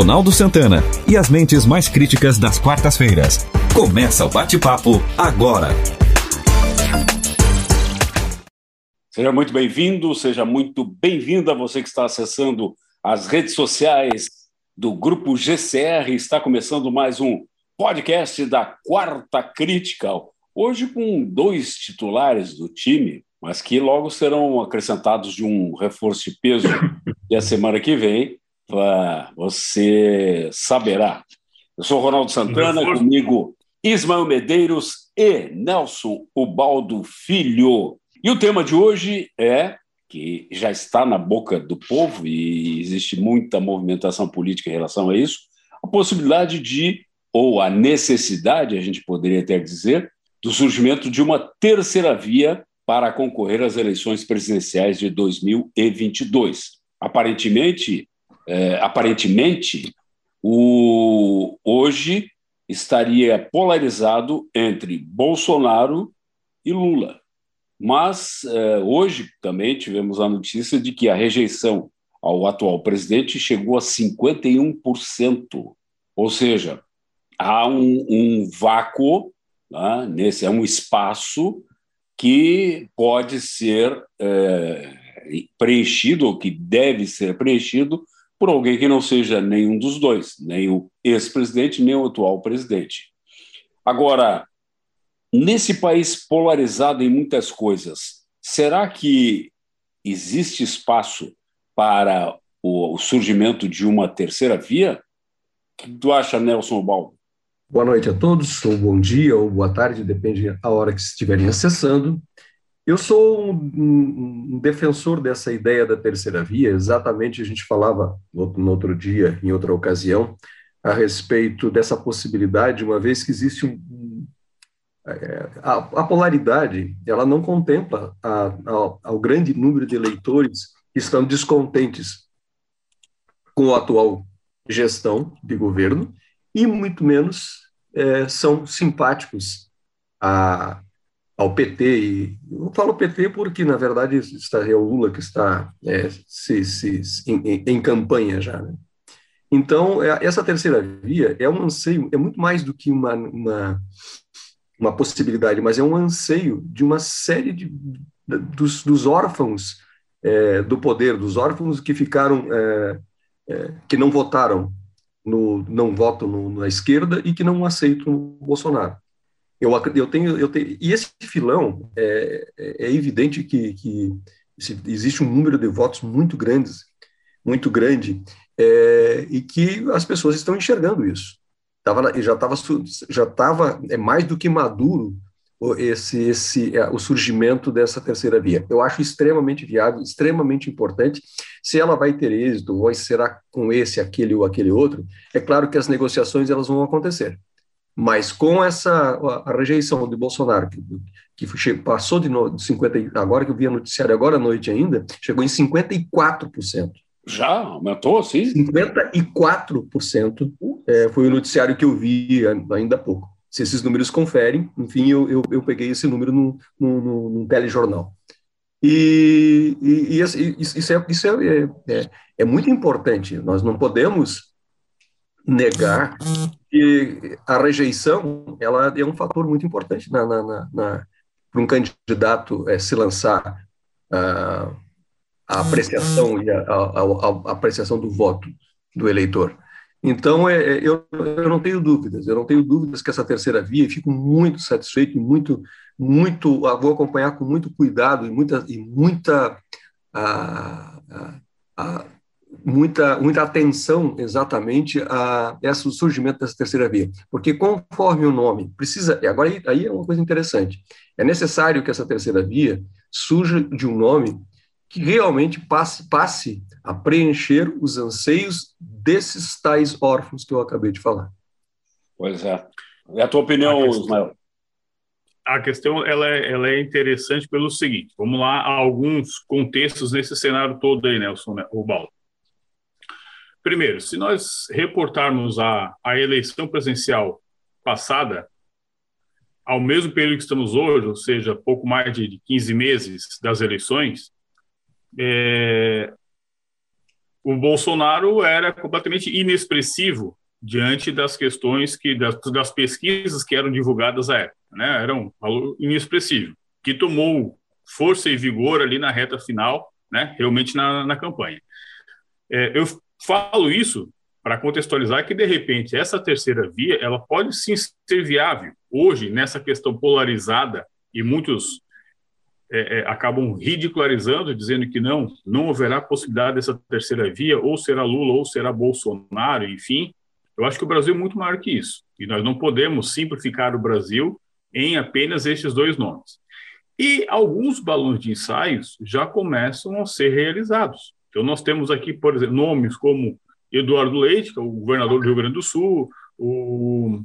Ronaldo Santana e as mentes mais críticas das quartas-feiras. Começa o bate-papo agora. Seja muito bem-vindo, seja muito bem-vinda você que está acessando as redes sociais do Grupo GCR. Está começando mais um podcast da Quarta Crítica. Hoje com dois titulares do time, mas que logo serão acrescentados de um reforço de peso e a semana que vem você saberá. Eu sou Ronaldo Santana, comigo Ismael Medeiros e Nelson Ubaldo Filho. E o tema de hoje é que já está na boca do povo e existe muita movimentação política em relação a isso, a possibilidade de, ou a necessidade, a gente poderia até dizer, do surgimento de uma terceira via para concorrer às eleições presidenciais de 2022. Aparentemente, é, aparentemente, o, hoje estaria polarizado entre Bolsonaro e Lula. Mas é, hoje também tivemos a notícia de que a rejeição ao atual presidente chegou a 51%. Ou seja, há um, um vácuo, né, nesse é um espaço que pode ser é, preenchido, ou que deve ser preenchido, por alguém que não seja nenhum dos dois, nem o ex-presidente, nem o atual presidente. Agora, nesse país polarizado em muitas coisas, será que existe espaço para o, surgimento de uma terceira via? O que tu acha, Nelson Baldo? Boa noite a todos, ou bom dia, ou boa tarde, depende da hora que estiverem acessando. Eu sou um, um, um, defensor dessa ideia da terceira via, exatamente a gente falava no, no, outro dia, em outra ocasião, a respeito dessa possibilidade, uma vez que existe um. É, a, a, polaridade, ela não contempla a, a, ao grande número de eleitores que estão descontentes com a atual gestão de governo e muito menos é, são simpáticos a, ao PT, e eu falo PT porque, na verdade, está, é o Lula que está é, se, se, em, em, campanha já. Né? Então, é, essa terceira via é um anseio, é muito mais do que uma, uma, uma possibilidade, mas é um anseio de uma série de, dos, dos ólfãos é, do poder, dos órfãos que ficaram, é, é, que não votaram, no, não votam no, na esquerda e que não aceitam o Bolsonaro. Eu, eu, tenho, eu tenho. E esse filão, é, é, é evidente que, que existe um número de votos muito grandes, muito grande, é, e que as pessoas estão enxergando isso. Tava, já estava já tava, é mais do que maduro esse, esse, é, o surgimento dessa terceira via. Eu acho extremamente viável, extremamente importante. Se ela vai ter êxito, ou será com esse, aquele ou aquele outro, é claro que as negociações elas vão acontecer. Mas com essa a, rejeição de Bolsonaro, que, que passou de, no, de 50, agora que eu vi a noticiário agora à noite ainda, chegou em 54%. Já aumentou, sim? 54% é, foi o noticiário que eu vi ainda há pouco. Se esses números conferem, enfim, eu, eu, eu peguei esse número num, num, num telejornal. E, e, e, isso, é, isso é, é, é muito importante. Nós não podemos negar que a rejeição ela é um fator muito importante na, na, na, na para um candidato é, se lançar uh, a apreciação e a, a, a, apreciação do voto do eleitor. Então, é, é, eu, eu não tenho dúvidas, eu não tenho dúvidas que essa terceira via, e fico muito satisfeito e muito, muito, vou acompanhar com muito cuidado e muita, e muita a, a, muita, muita atenção exatamente a esse surgimento dessa terceira via, porque conforme o nome precisa, e agora aí, aí é uma coisa interessante, é necessário que essa terceira via surja de um nome que realmente passe, passe a preencher os anseios desses tais órfãos que eu acabei de falar. Pois é. É a tua opinião, Ismael? A questão ela é, ela é interessante pelo seguinte: vamos lá, alguns contextos nesse cenário todo aí, Nelson né, Baldo. Primeiro, se nós reportarmos a, a eleição presidencial passada, ao mesmo período que estamos hoje, ou seja, pouco mais de 15 meses das eleições, é, o Bolsonaro era completamente inexpressivo diante das questões que das, das pesquisas que eram divulgadas à época, né? Era um valor inexpressivo que tomou força e vigor ali na reta final, né? Realmente na, na campanha. É, eu falo isso para contextualizar que de repente essa terceira via ela pode sim ser viável hoje nessa questão polarizada e muitos é, é, acabam ridicularizando, dizendo que não, não haverá possibilidade dessa terceira via, ou será Lula ou será Bolsonaro, enfim. Eu acho que o Brasil é muito maior que isso. E nós não podemos simplificar o Brasil em apenas estes dois nomes. E alguns balões de ensaios já começam a ser realizados. Então, nós temos aqui, por exemplo, nomes como Eduardo Leite, que é o governador do Rio Grande do Sul, o,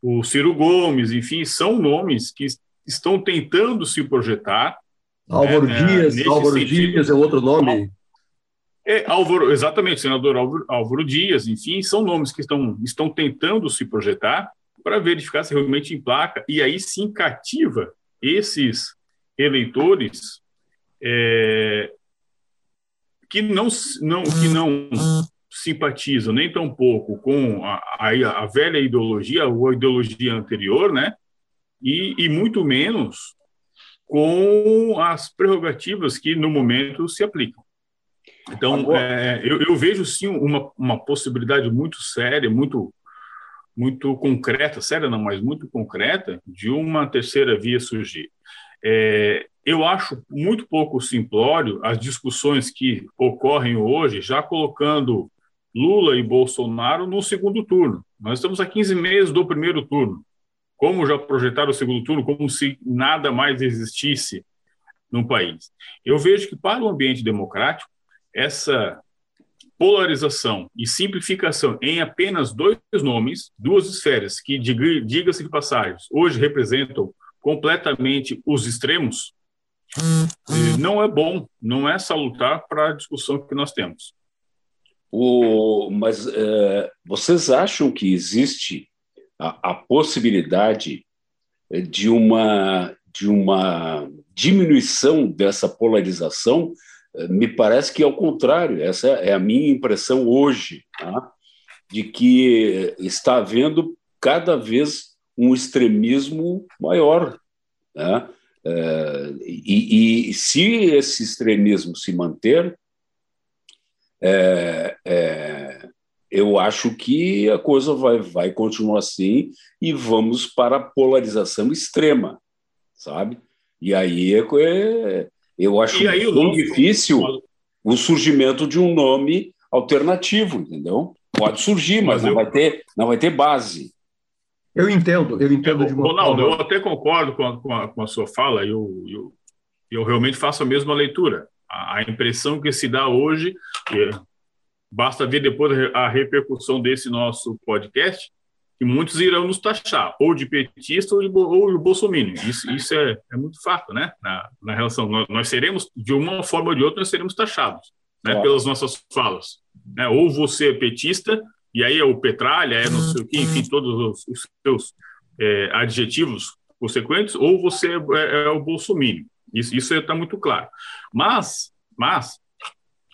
o Ciro Gomes, enfim, são nomes que estão tentando se projetar. Álvaro né, Dias, Álvaro sentido. Dias é outro nome. É, Álvaro, exatamente, senador Álvaro, Álvaro, Dias, enfim, são nomes que estão, estão tentando se projetar para verificar se realmente emplaca e aí sim cativa esses eleitores é, que não, não, que não simpatizam nem tão pouco com a, a, a velha ideologia ou a ideologia anterior, né? e, e muito menos com as prerrogativas que no momento se aplicam. Então, é, eu, eu, vejo sim uma, uma possibilidade muito séria, muito muito concreta, séria não, mas muito concreta, de uma terceira via surgir. É, eu acho muito pouco simplório as discussões que ocorrem hoje, já colocando Lula e Bolsonaro no segundo turno. Nós estamos a 15 meses do primeiro turno como já projetaram o segundo turno, como se nada mais existisse no país. Eu vejo que, para o ambiente democrático, essa polarização e simplificação em apenas dois nomes, duas esferas, que, diga-se de passagem, hoje representam completamente os extremos, não é bom, não é salutar para a discussão que nós temos. O, mas uh, vocês acham que existe a, a possibilidade de uma, de uma diminuição dessa polarização, eh, me parece que é o contrário, essa é a minha impressão hoje, tá? de que está havendo cada vez um extremismo maior. Né? É, e, e, se esse extremismo se manter, é, é, eu acho que a coisa vai, vai continuar assim e vamos para a polarização extrema, sabe? E aí é, é eu acho muito difícil o surgimento de um nome alternativo, entendeu? Pode surgir, mas, mas não, eu... vai ter, não vai ter base. Eu entendo, eu entendo de uma Ronaldo, forma... eu até concordo com a, com a, com a sua fala, eu, eu, eu realmente faço a mesma leitura. A, a impressão que se dá hoje, Basta ver depois a repercussão desse nosso podcast, que muitos irão nos taxar, ou de petista ou de, ou de bolsominion. Isso, isso é, é, muito fato, né? Na, na relação. Nós, nós, seremos, de uma forma ou de outra, nós seremos taxados né? pelas nossas falas. Né? Ou você é petista, e aí é o petralha, é não sei o quê, enfim, todos os, os seus é, adjetivos consequentes, ou você é, é, o bolsominion. Isso está muito claro. Mas, mas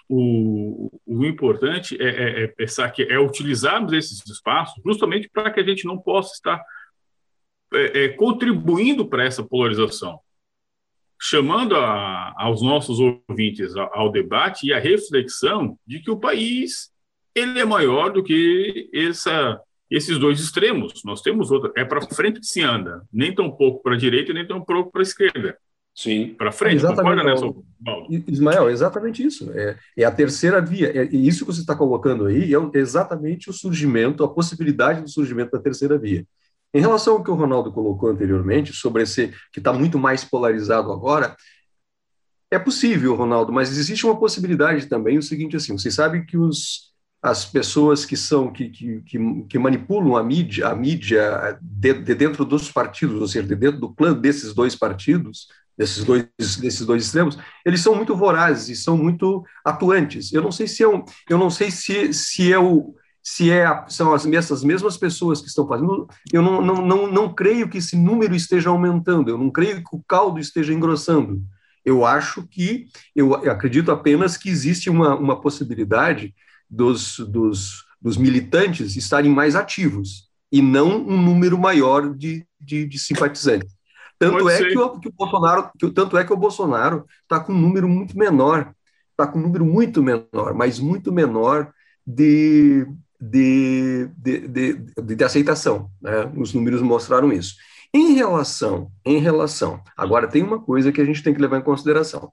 o, o importante é, é, é, pensar que é utilizarmos esses espaços justamente para que a gente não possa estar é, é, contribuindo para essa polarização, chamando a, aos nossos ouvintes ao, ao, debate e à reflexão de que o país ele é maior do que essa, esses dois extremos. Nós temos outra, é para frente que se anda, nem tão pouco para a direita nem tão pouco para a esquerda. Sim. Para frente, exatamente, concorda Paulo? Ismael, exatamente isso. É, é a terceira via. É, e isso que você está colocando aí é exatamente o surgimento, a possibilidade do surgimento da terceira via. Em relação ao que o Ronaldo colocou anteriormente, sobre esse que está muito mais polarizado agora, é possível, Ronaldo, mas existe uma possibilidade também, o seguinte, assim, vocês sabem que os, as pessoas que são, que, que, que, manipulam a mídia, a mídia de, de, dentro dos partidos, ou seja, de dentro do clã desses dois partidos, desses dois, desses dois extremos, eles são muito vorazes e são muito atuantes. Eu não sei se é um, eu não sei se, se é o se é são as essas mesmas pessoas que estão fazendo, eu não, não, não, não creio que esse número esteja aumentando, eu não creio que o caldo esteja engrossando. Eu acho que, eu acredito apenas que existe uma, uma possibilidade dos, dos, dos militantes estarem mais ativos e não um número maior de, de, de simpatizantes. Tanto é que o, que o, Bolsonaro, que, tanto é que o Bolsonaro está com um número muito menor, está com um número muito menor, mas muito menor de, de, de, de, de aceitação. Né? Os números mostraram isso. Em relação, em relação, agora tem uma coisa que a gente tem que levar em consideração.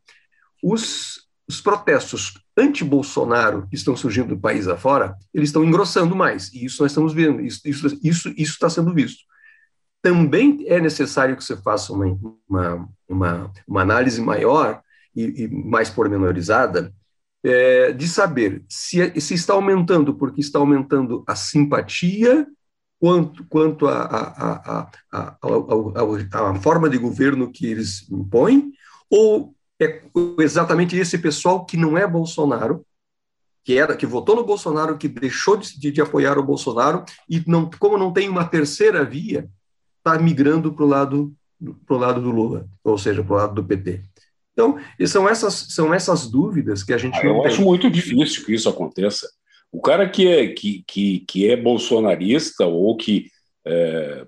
Os, os protestos anti-Bolsonaro que estão surgindo do país afora, eles estão engrossando mais, e isso nós estamos vendo, isso está isso, isso, isso sendo visto. Também é necessário que você faça uma, uma, uma, uma análise maior e, e mais pormenorizada é, de saber se, se está aumentando porque está aumentando a simpatia quanto, quanto a, a, a, a, a, forma de governo que eles impõem, ou é exatamente esse pessoal que não é Bolsonaro, que era que votou no Bolsonaro, que deixou de, de apoiar o Bolsonaro e não, como não tem uma terceira via, está migrando para o lado pro lado do Lula, ou seja, para o lado do PT. Então, são essas são essas dúvidas que a gente ah, Eu tem. acho muito difícil que isso aconteça. O cara que é, que, que, que é bolsonarista ou que. É,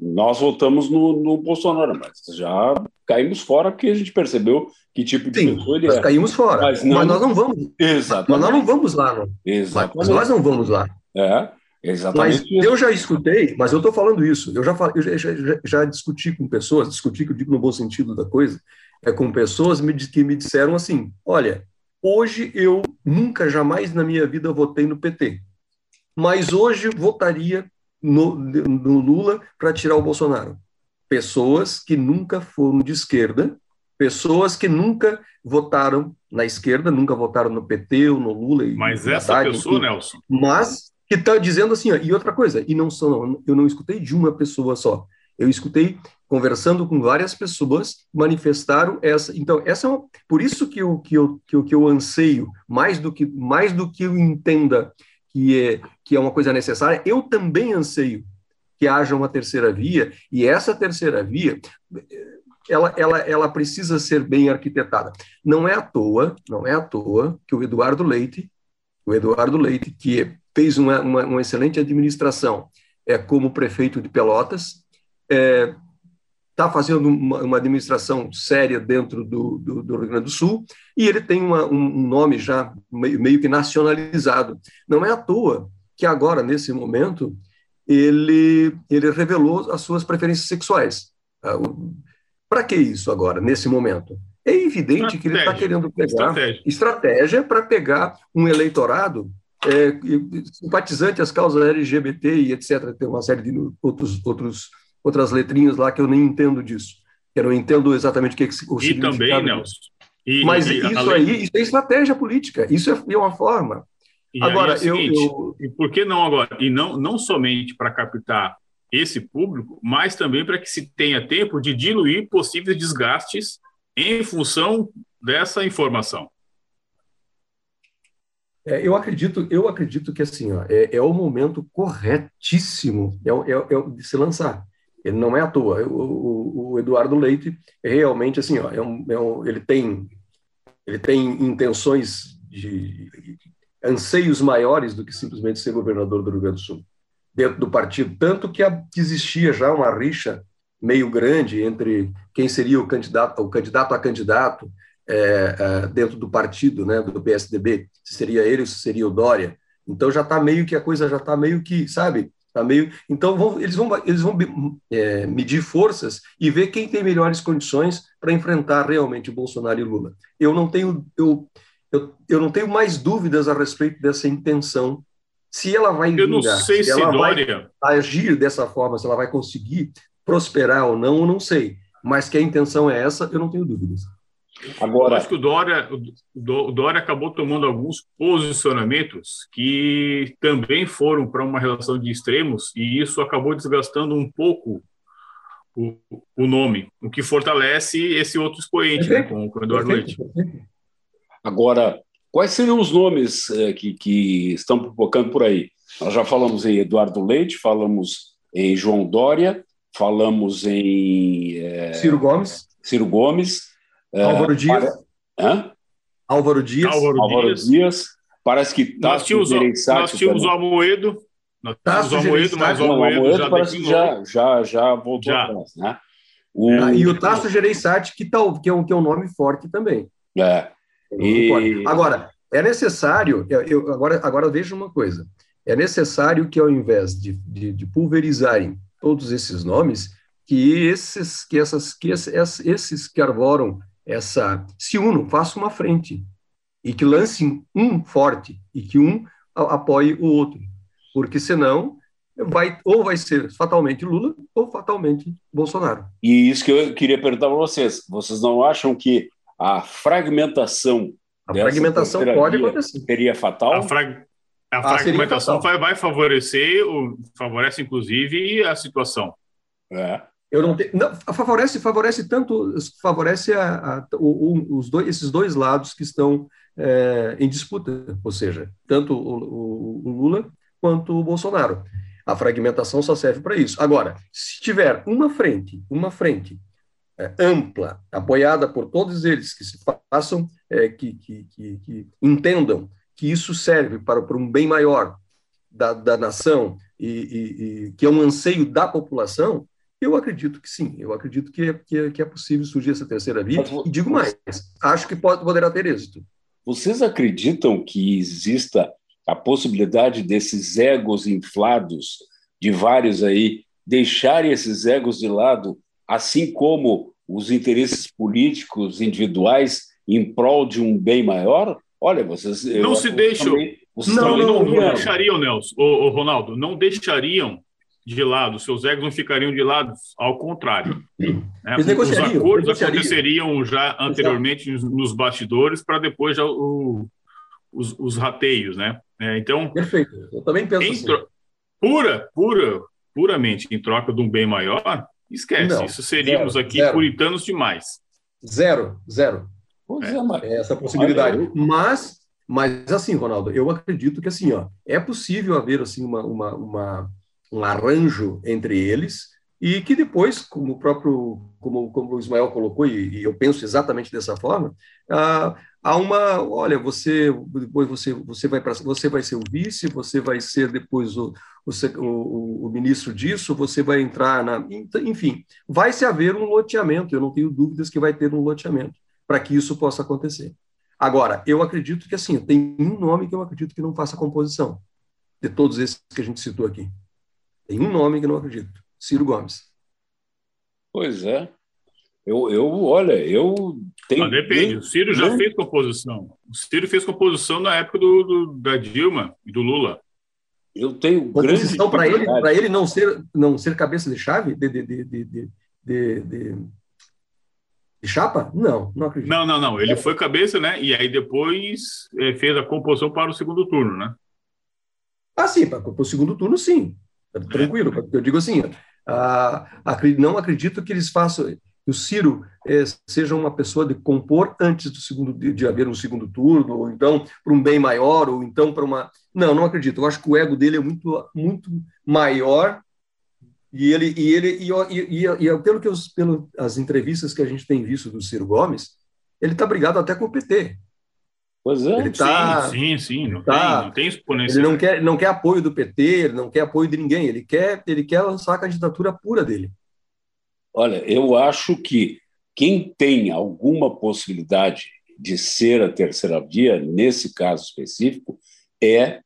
nós votamos no, no, Bolsonaro, mas já caímos fora porque a gente percebeu que tipo de Sim, pessoa ele nós é. caímos fora, mas, não, mas, nós não vamos. Exatamente. Mas nós não vamos lá, não. Exatamente. Mas nós não vamos lá. É, exatamente. Mas eu já escutei, mas eu estou falando isso. Eu já, eu já, já, já, discuti com pessoas, discuti que eu digo no bom sentido da coisa, é com pessoas que me disseram assim: olha, Hoje eu nunca, jamais na minha vida votei no PT, mas hoje votaria no, no Lula para tirar o Bolsonaro. Pessoas que nunca foram de esquerda, pessoas que nunca votaram na esquerda, nunca votaram no PT ou no Lula. Mas essa Haddad, pessoa, enfim, Nelson. Mas que está dizendo assim, ó, e outra coisa, e não são, eu não escutei de uma pessoa só. Eu escutei conversando com várias pessoas manifestaram essa. Então, essa é uma, por isso que eu, que, eu, que, eu, que eu anseio, mais do que, mais do que eu entenda que é, que é uma coisa necessária, eu também anseio que haja uma terceira via, e essa terceira via. Ela, ela, ela precisa ser bem arquitetada. Não é à toa, não é à toa que o Eduardo Leite, o Eduardo Leite, que fez uma, uma, uma excelente administração é, como prefeito de Pelotas, é, está fazendo uma, uma, administração séria dentro do, do, do, Rio Grande do Sul e ele tem uma, um nome já meio, meio, que nacionalizado. Não é à toa que agora, nesse momento, ele, ele revelou as suas preferências sexuais. Ah, para que isso agora, nesse momento? É evidente estratégia. que ele está querendo pegar estratégia para pegar um eleitorado é, simpatizante às causas LGBT e etc. Tem uma série de outros, outros outras letrinhas lá que eu nem entendo disso. Eu não entendo exatamente o que, que o E também, Nelson. E, Mas e, isso além... aí, isso é estratégia política, isso é, é uma forma. E agora, é seguinte, eu, eu... Por que não agora? E não, não somente para captar esse público, mas também para que se tenha tempo de diluir possíveis desgastes em função dessa informação. É, eu acredito, eu acredito que assim, ó, é, é o momento corretíssimo é, é, é de se lançar. Ele não é à toa. O, o, o Eduardo Leite realmente assim, ó, é um, é um, ele tem ele tem intenções de anseios maiores do que simplesmente ser governador do Rio Grande do Sul dentro do partido, tanto que, que existia já uma rixa meio grande entre quem seria o candidato, o candidato a candidato é, é, dentro do partido, né, do PSDB, se seria ele ou se seria o Dória. Então já está meio que a coisa já está meio que, sabe, Tá meio... Então, vão, eles vão, eles vão é, medir forças e ver quem tem melhores condições para enfrentar realmente Bolsonaro e Lula. Eu não tenho, eu, eu, eu não tenho mais dúvidas a respeito dessa intenção. Se ela vai eu não sei se, ela Dória... vai agir dessa forma, se ela vai conseguir prosperar ou não, eu não sei. Mas que a intenção é essa, eu não tenho dúvidas. Agora, eu acho que o Dória, o Dória acabou tomando alguns posicionamentos que também foram para uma relação de extremos e isso acabou desgastando um pouco o, o nome, o que fortalece esse outro expoente, né, com, com o Eduardo Leite. Agora, quais seriam os nomes é, que, que estão pipocando por aí? Nós já falamos em Eduardo Leite, falamos em João Dória, falamos em é, Ciro Gomes. Ciro Gomes Álvaro Dias. Para... Hã? Álvaro Dias. Álvaro, Álvaro Dias. Dias. Parece que nós tínhamos, nós tínhamos o Almoedo. Nós tínhamos o Almoedo, mas o Almoedo, já parece que já, já, já voltou já. atrás, né? O... Ah, e o Tasso Gereissati, que, tá, que, é um, que é um nome forte também. É. E... Agora, é necessário, eu, agora, agora veja uma coisa, é necessário que ao invés de, de, de pulverizarem todos esses nomes, que esses que essas que esses, esses que arvoram essa se unam, façam uma frente e que lancem um forte e que um apoie o outro, porque senão vai ou vai ser fatalmente Lula ou fatalmente Bolsonaro. E isso que eu queria perguntar para vocês, vocês não acham que a fragmentação a fragmentação pode acontecer. Seria fatal? A, frag... a ah, fragmentação vai, vai, favorecer, favorece inclusive a situação. É. Eu não, te... não favorece, favorece tanto, favorece a, a, o, os dois, esses dois lados que estão é, em disputa, ou seja, tanto o, o, o Lula quanto o Bolsonaro. A fragmentação só serve para isso. Agora, se tiver uma frente, uma frente é, ampla, apoiada por todos eles que se façam, é, que, que, que, que, entendam que isso serve para, para um bem maior da, da nação e, e, e, que é um anseio da população, eu acredito que sim, eu acredito que é, que é, que é possível surgir essa terceira via, e digo mais, acho que pode, poderá ter êxito. Vocês acreditam que exista a possibilidade desses egos inflados, de vários aí, deixarem esses egos de lado, assim como os interesses políticos individuais em prol de um bem maior? Olha, vocês. Não se deixam. Também, não, não, não, deixariam, Nelson, o, Ronaldo, não deixariam de lado, seus egos não ficariam de lado, ao contrário. Né? Os acordos aconteceriam já anteriormente nos bastidores para depois já o, os, os, rateios, né? É, então, Perfeito, eu também penso assim. Pura, pura, puramente em troca de um bem maior, Esquece, não, isso seríamos zero, aqui zero. puritanos demais. Zero, zero. É. é. Essa possibilidade. Mas, mas assim, Ronaldo, eu acredito que assim, ó, é possível haver assim uma, uma, uma um arranjo entre eles e que depois, como o próprio, como, como o Ismael colocou, e, e eu penso exatamente dessa forma, ah, há uma, olha, você depois você você vai para você vai ser o vice, você vai ser depois o, o, o, o, ministro disso, você vai entrar na, enfim, vai se haver um loteamento. Eu não tenho dúvidas que vai ter um loteamento para que isso possa acontecer. Agora, eu acredito que assim tem um nome que eu acredito que não faça composição de todos esses que a gente citou aqui. Tem um nome que não acredito, Ciro Gomes. Pois é. Eu, eu olha, eu tenho. Mas depende. O Ciro já fez composição. O Ciro fez composição na época do, do da Dilma e do Lula. Eu tenho composição para ele, para ele não ser não ser cabeça de chave de, de, de, de, de, de, de chapa? Não, não acredito. Não, não, não. Ele foi cabeça, né? E aí depois é, fez a composição para o segundo turno, né? Ah, sim, para o segundo turno, sim. Tranquilo. Eu digo assim, ah, não acredito que eles façam que o Ciro é, seja uma pessoa de compor antes do segundo de, haver um segundo turno, ou então para um bem maior, ou então para uma. Não, não acredito. Eu acho que o ego dele é muito, muito maior e ele e ele e, e, e, e pelo que pelo as entrevistas que a gente tem visto do Ciro Gomes, ele está brigado até com o PT. Pois é. Ele tá, sim, sim, sim. Não, tá, tem, não tem exponencial. Ele não quer, não quer apoio do PT, ele não quer apoio de ninguém. Ele quer, ele quer lançar a candidatura pura dele. Olha, eu acho que quem tem alguma possibilidade de ser a terceira via, nesse caso específico, é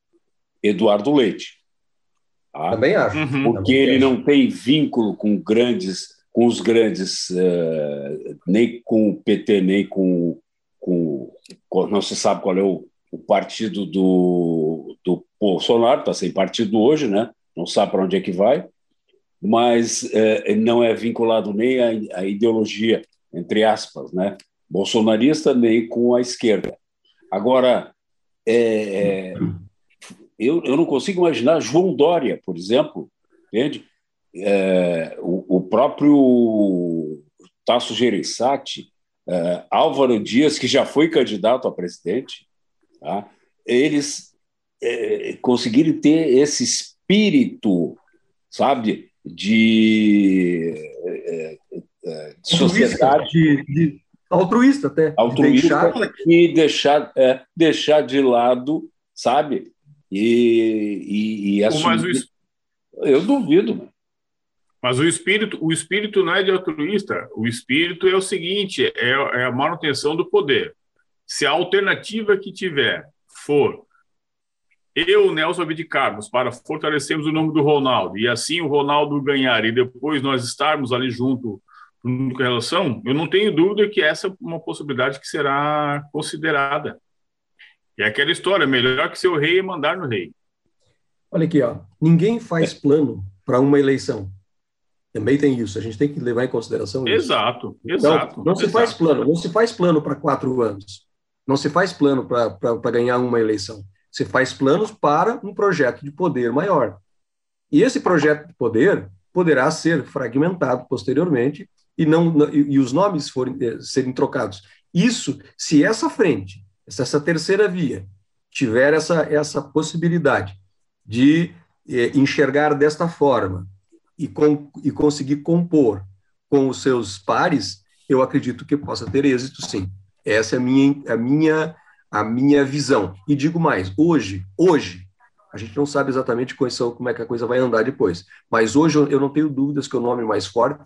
Eduardo Leite. Tá? Também acho. Uhum. Porque Também ele acho. não tem vínculo com grandes, com os grandes, uh, nem com o PT, nem com, com, com, não se sabe qual é o, o partido do, do Bolsonaro, está sem partido hoje, né? não sabe para onde é que vai mas é, não é vinculado nem à, à, ideologia, entre aspas, né? bolsonarista, nem com a esquerda. Agora, é, é, eu, eu não consigo imaginar João Dória, por exemplo, entende? É, o, o, próprio Tasso Gereissati, é, Álvaro Dias, que já foi candidato a presidente, tá? eles é, conseguiram ter esse espírito, sabe, de, é, de sociedade. De, de, altruísta até. Altruísta deixar... e deixar, é, deixar de lado, sabe? E, e, e assumir... Eu duvido. Mas o espírito, o espírito não é de altruísta. O espírito é o seguinte: é, é a manutenção do poder. Se a alternativa que tiver for eu, Nelson abdicarmos para fortalecermos o nome do Ronaldo e assim o Ronaldo ganhar e depois nós estarmos ali junto com relação, eu não tenho dúvida que essa é uma possibilidade que será considerada. E é aquela história, melhor que seu rei é mandar no rei. Olha aqui, ó. ninguém faz plano para uma eleição. Também tem isso, a gente tem que levar em consideração isso. Exato, então, exato. Não se exato. faz plano, não se faz plano para quatro anos. Não se faz plano para ganhar uma eleição. Se faz planos para um projeto de poder maior. E esse projeto de poder poderá ser fragmentado posteriormente e não e, os nomes forem eh, serem trocados. Isso, se essa frente, se essa terceira via tiver essa essa possibilidade de eh, enxergar desta forma e, com, e conseguir compor com os seus pares, eu acredito que possa ter êxito, sim. Essa é a minha, a minha, a minha visão. E digo mais, hoje, hoje, a gente não sabe exatamente como é que a coisa vai andar depois, mas hoje eu não tenho dúvidas que o nome mais forte,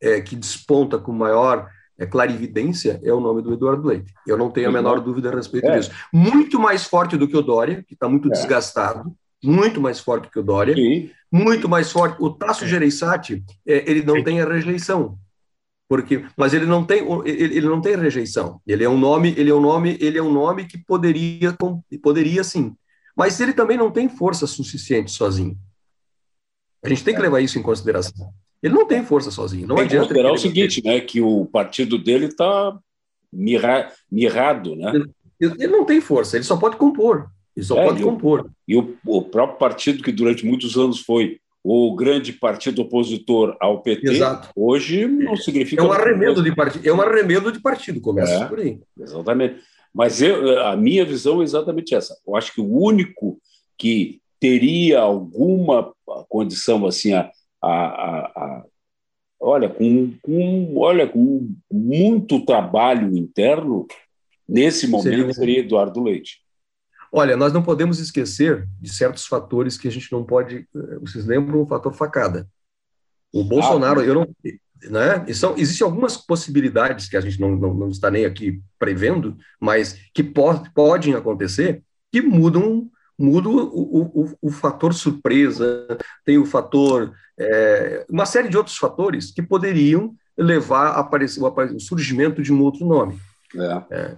é, que desponta com maior é, clarividência, é o nome do Eduardo Leite. Eu não tenho a menor dúvida a respeito é. disso. Muito mais forte do que o Dória, que está muito é. desgastado, muito mais forte que o Dória, Sim. Muito mais forte. O Tasso é. Gereissati, é, ele não tem a rejeição, porque, mas ele não tem, ele, ele, não tem rejeição. Ele é um nome, ele é um nome, ele é um nome que poderia, poderia sim, mas ele também não tem força suficiente sozinho. A gente tem que é. levar isso em consideração. Ele não tem força sozinho. Não tem adianta. considerar o seguinte, né, que o partido dele está mirra, mirrado, né? Ele, ele não tem força. Ele só pode compor. Ele só é, pode e compor. O, e o, o, próprio partido, que durante muitos anos foi o grande partido opositor ao PT, Exato. hoje não significa. É um arremedo de partido, é um arremedo de partido, começa é, por aí. Exatamente. Mas eu, a minha visão é exatamente essa. Eu acho que o único que teria alguma condição assim a, a, a, a olha com, com olha com muito trabalho interno nesse momento seria Eduardo Leite Olha, nós não podemos esquecer de certos fatores que a gente não pode. Eh, vocês lembram o fator facada? O Bolsonaro, ah, eu não. Né? E são, existem algumas possibilidades que a gente não, não, não está nem aqui prevendo, mas que pode, podem acontecer, que mudam, mudam o, o, o fator surpresa, tem o fator. É, uma série de outros fatores que poderiam levar a aparecer, o surgimento de um outro nome. É. É,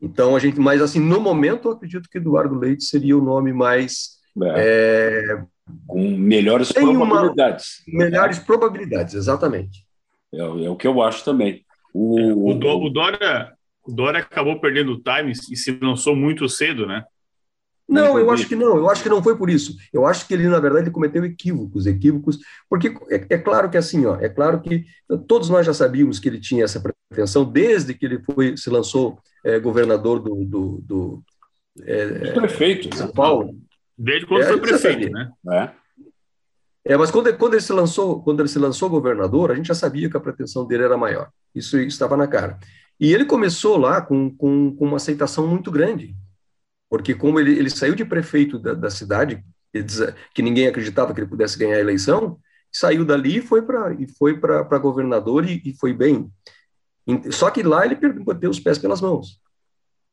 então, a gente, mas assim, no momento, eu acredito que Eduardo Leite seria o nome mais. É. É, com melhores probabilidades. Uma, melhores probabilidades, exatamente. É, é, o que eu acho também. O, o, o, Dória, o Dória acabou perdendo o time e se lançou muito cedo, né? Não, eu acho que não, eu acho que não foi por isso. Eu acho que ele, na verdade, ele cometeu equívocos, equívocos, porque é, é, claro que assim, ó, é claro que todos nós já sabíamos que ele tinha essa pretensão desde que ele foi, se lançou é, governador do, do, do é, prefeito São Paulo. Desde quando é, foi prefeito, né? É. É, mas quando, quando, ele se lançou, quando ele se lançou governador, a gente já sabia que a pretensão dele era maior. Isso estava na cara. E ele começou lá com, com, com uma aceitação muito grande porque como ele, ele saiu de prefeito da, da cidade, que ninguém acreditava que ele pudesse ganhar a eleição, saiu dali e foi para e foi para governador e, e, foi bem. Só que lá ele perdeu os pés pelas mãos.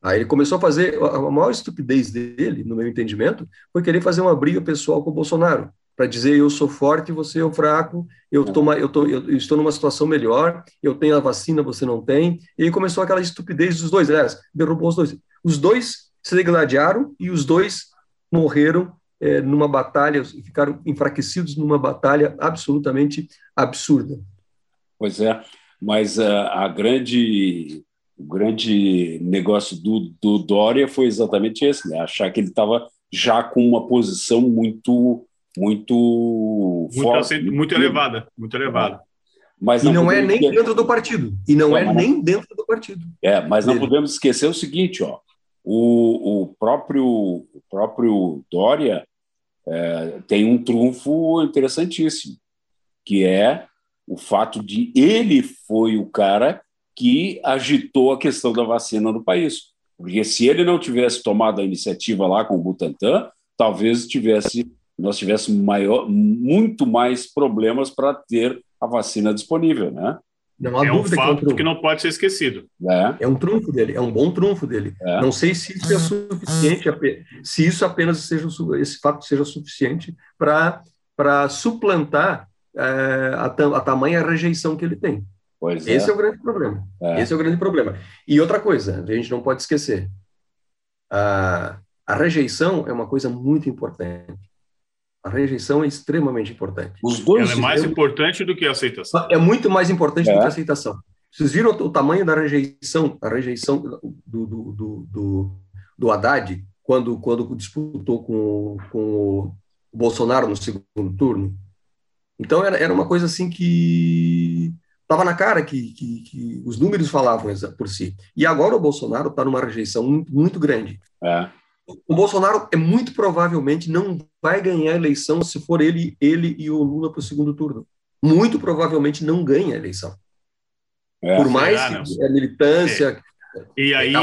Aí ele começou a fazer a maior estupidez dele, no meu entendimento, foi querer fazer uma briga pessoal com o Bolsonaro para dizer eu sou forte, você é o fraco, eu, tô, eu, tô, eu, estou numa situação melhor, eu tenho a vacina, você não tem. E aí começou aquela estupidez dos dois, aliás, derrubou os dois. Os dois se degladiaram e os dois morreram é, numa batalha, ficaram enfraquecidos numa batalha absolutamente absurda. Pois é, mas a, a grande o grande negócio do, do Dória foi exatamente esse, né? achar que ele estava já com uma posição muito muito muito, forte, assim, muito elevada, muito elevada. Mas não e não é nem dentro do partido. E não é, é nem dentro do partido. É, mas não podemos esquecer o seguinte, ó. O, o, próprio, o próprio Dória é, tem um trunfo interessantíssimo, que é o fato de ele foi o cara que agitou a questão da vacina no país. Porque se ele não tivesse tomado a iniciativa lá com o Butantan, talvez tivesse, nós tivéssemos maior, muito mais problemas para ter a vacina disponível, né? Não há é dúvida um fato que, é um que não pode ser esquecido. É. é um trunfo dele, é um bom trunfo dele. É. Não sei se isso é suficiente, se isso apenas seja esse fato seja suficiente para para suplantar é, a, a tamanha rejeição que ele tem. Pois Esse é. é o grande problema. É. Esse é o grande problema. E outra coisa, a gente não pode esquecer. A, a rejeição é uma coisa muito importante. A rejeição é extremamente importante. Os dois Ela é mais importante do que a aceitação. É muito mais importante é. do que a aceitação. Vocês viram o, tamanho da rejeição, a rejeição do, do, do, do, do Haddad quando, quando disputou com, com o Bolsonaro no segundo turno? Então era, era uma coisa assim que estava na cara que, que, que, os números falavam por si. E agora o Bolsonaro está numa rejeição muito, muito grande. É. O Bolsonaro é muito provavelmente não vai ganhar a eleição se for ele, ele e o Lula para o segundo turno. Muito provavelmente não ganha a eleição. É, por mais será, que a militância. É. E aí.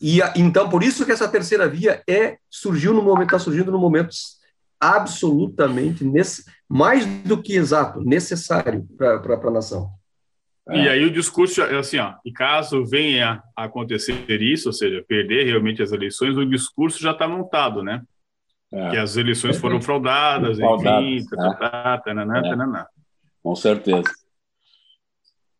E então por isso que essa terceira via é surgiu no momento está surgindo no momento absolutamente nesse, mais do que exato, necessário para a nação. E aí o discurso é assim, ó, e caso venha a acontecer isso, ou seja, perder realmente as eleições, o discurso já está montado, né? É. Que as eleições foram fraudadas, fraudadas enfim, é. tá, tananá, é. tananá. Com certeza.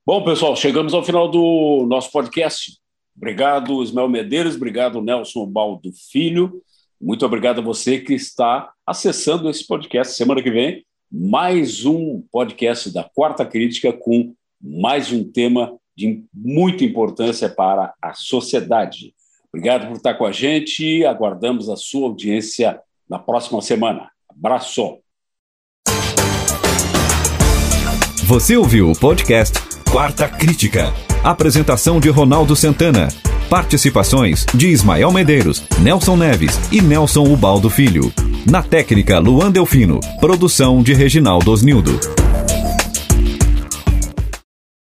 Bom, pessoal, chegamos ao final do nosso podcast. Obrigado, Ismael Medeiros, obrigado, Nelson Baldo Filho. Muito obrigado a você que está acessando esse podcast. Semana que vem, mais um podcast da Quarta Crítica com mais um tema de muita importância para a sociedade. Obrigado por estar com a gente. Aguardamos a sua audiência na próxima semana. Abraço. Você ouviu o podcast Quarta Crítica. Apresentação de Ronaldo Santana. Participações de Ismael Medeiros, Nelson Neves e Nelson Ubaldo Filho. Na técnica, Luan Delfino. Produção de Reginaldo Osnildo.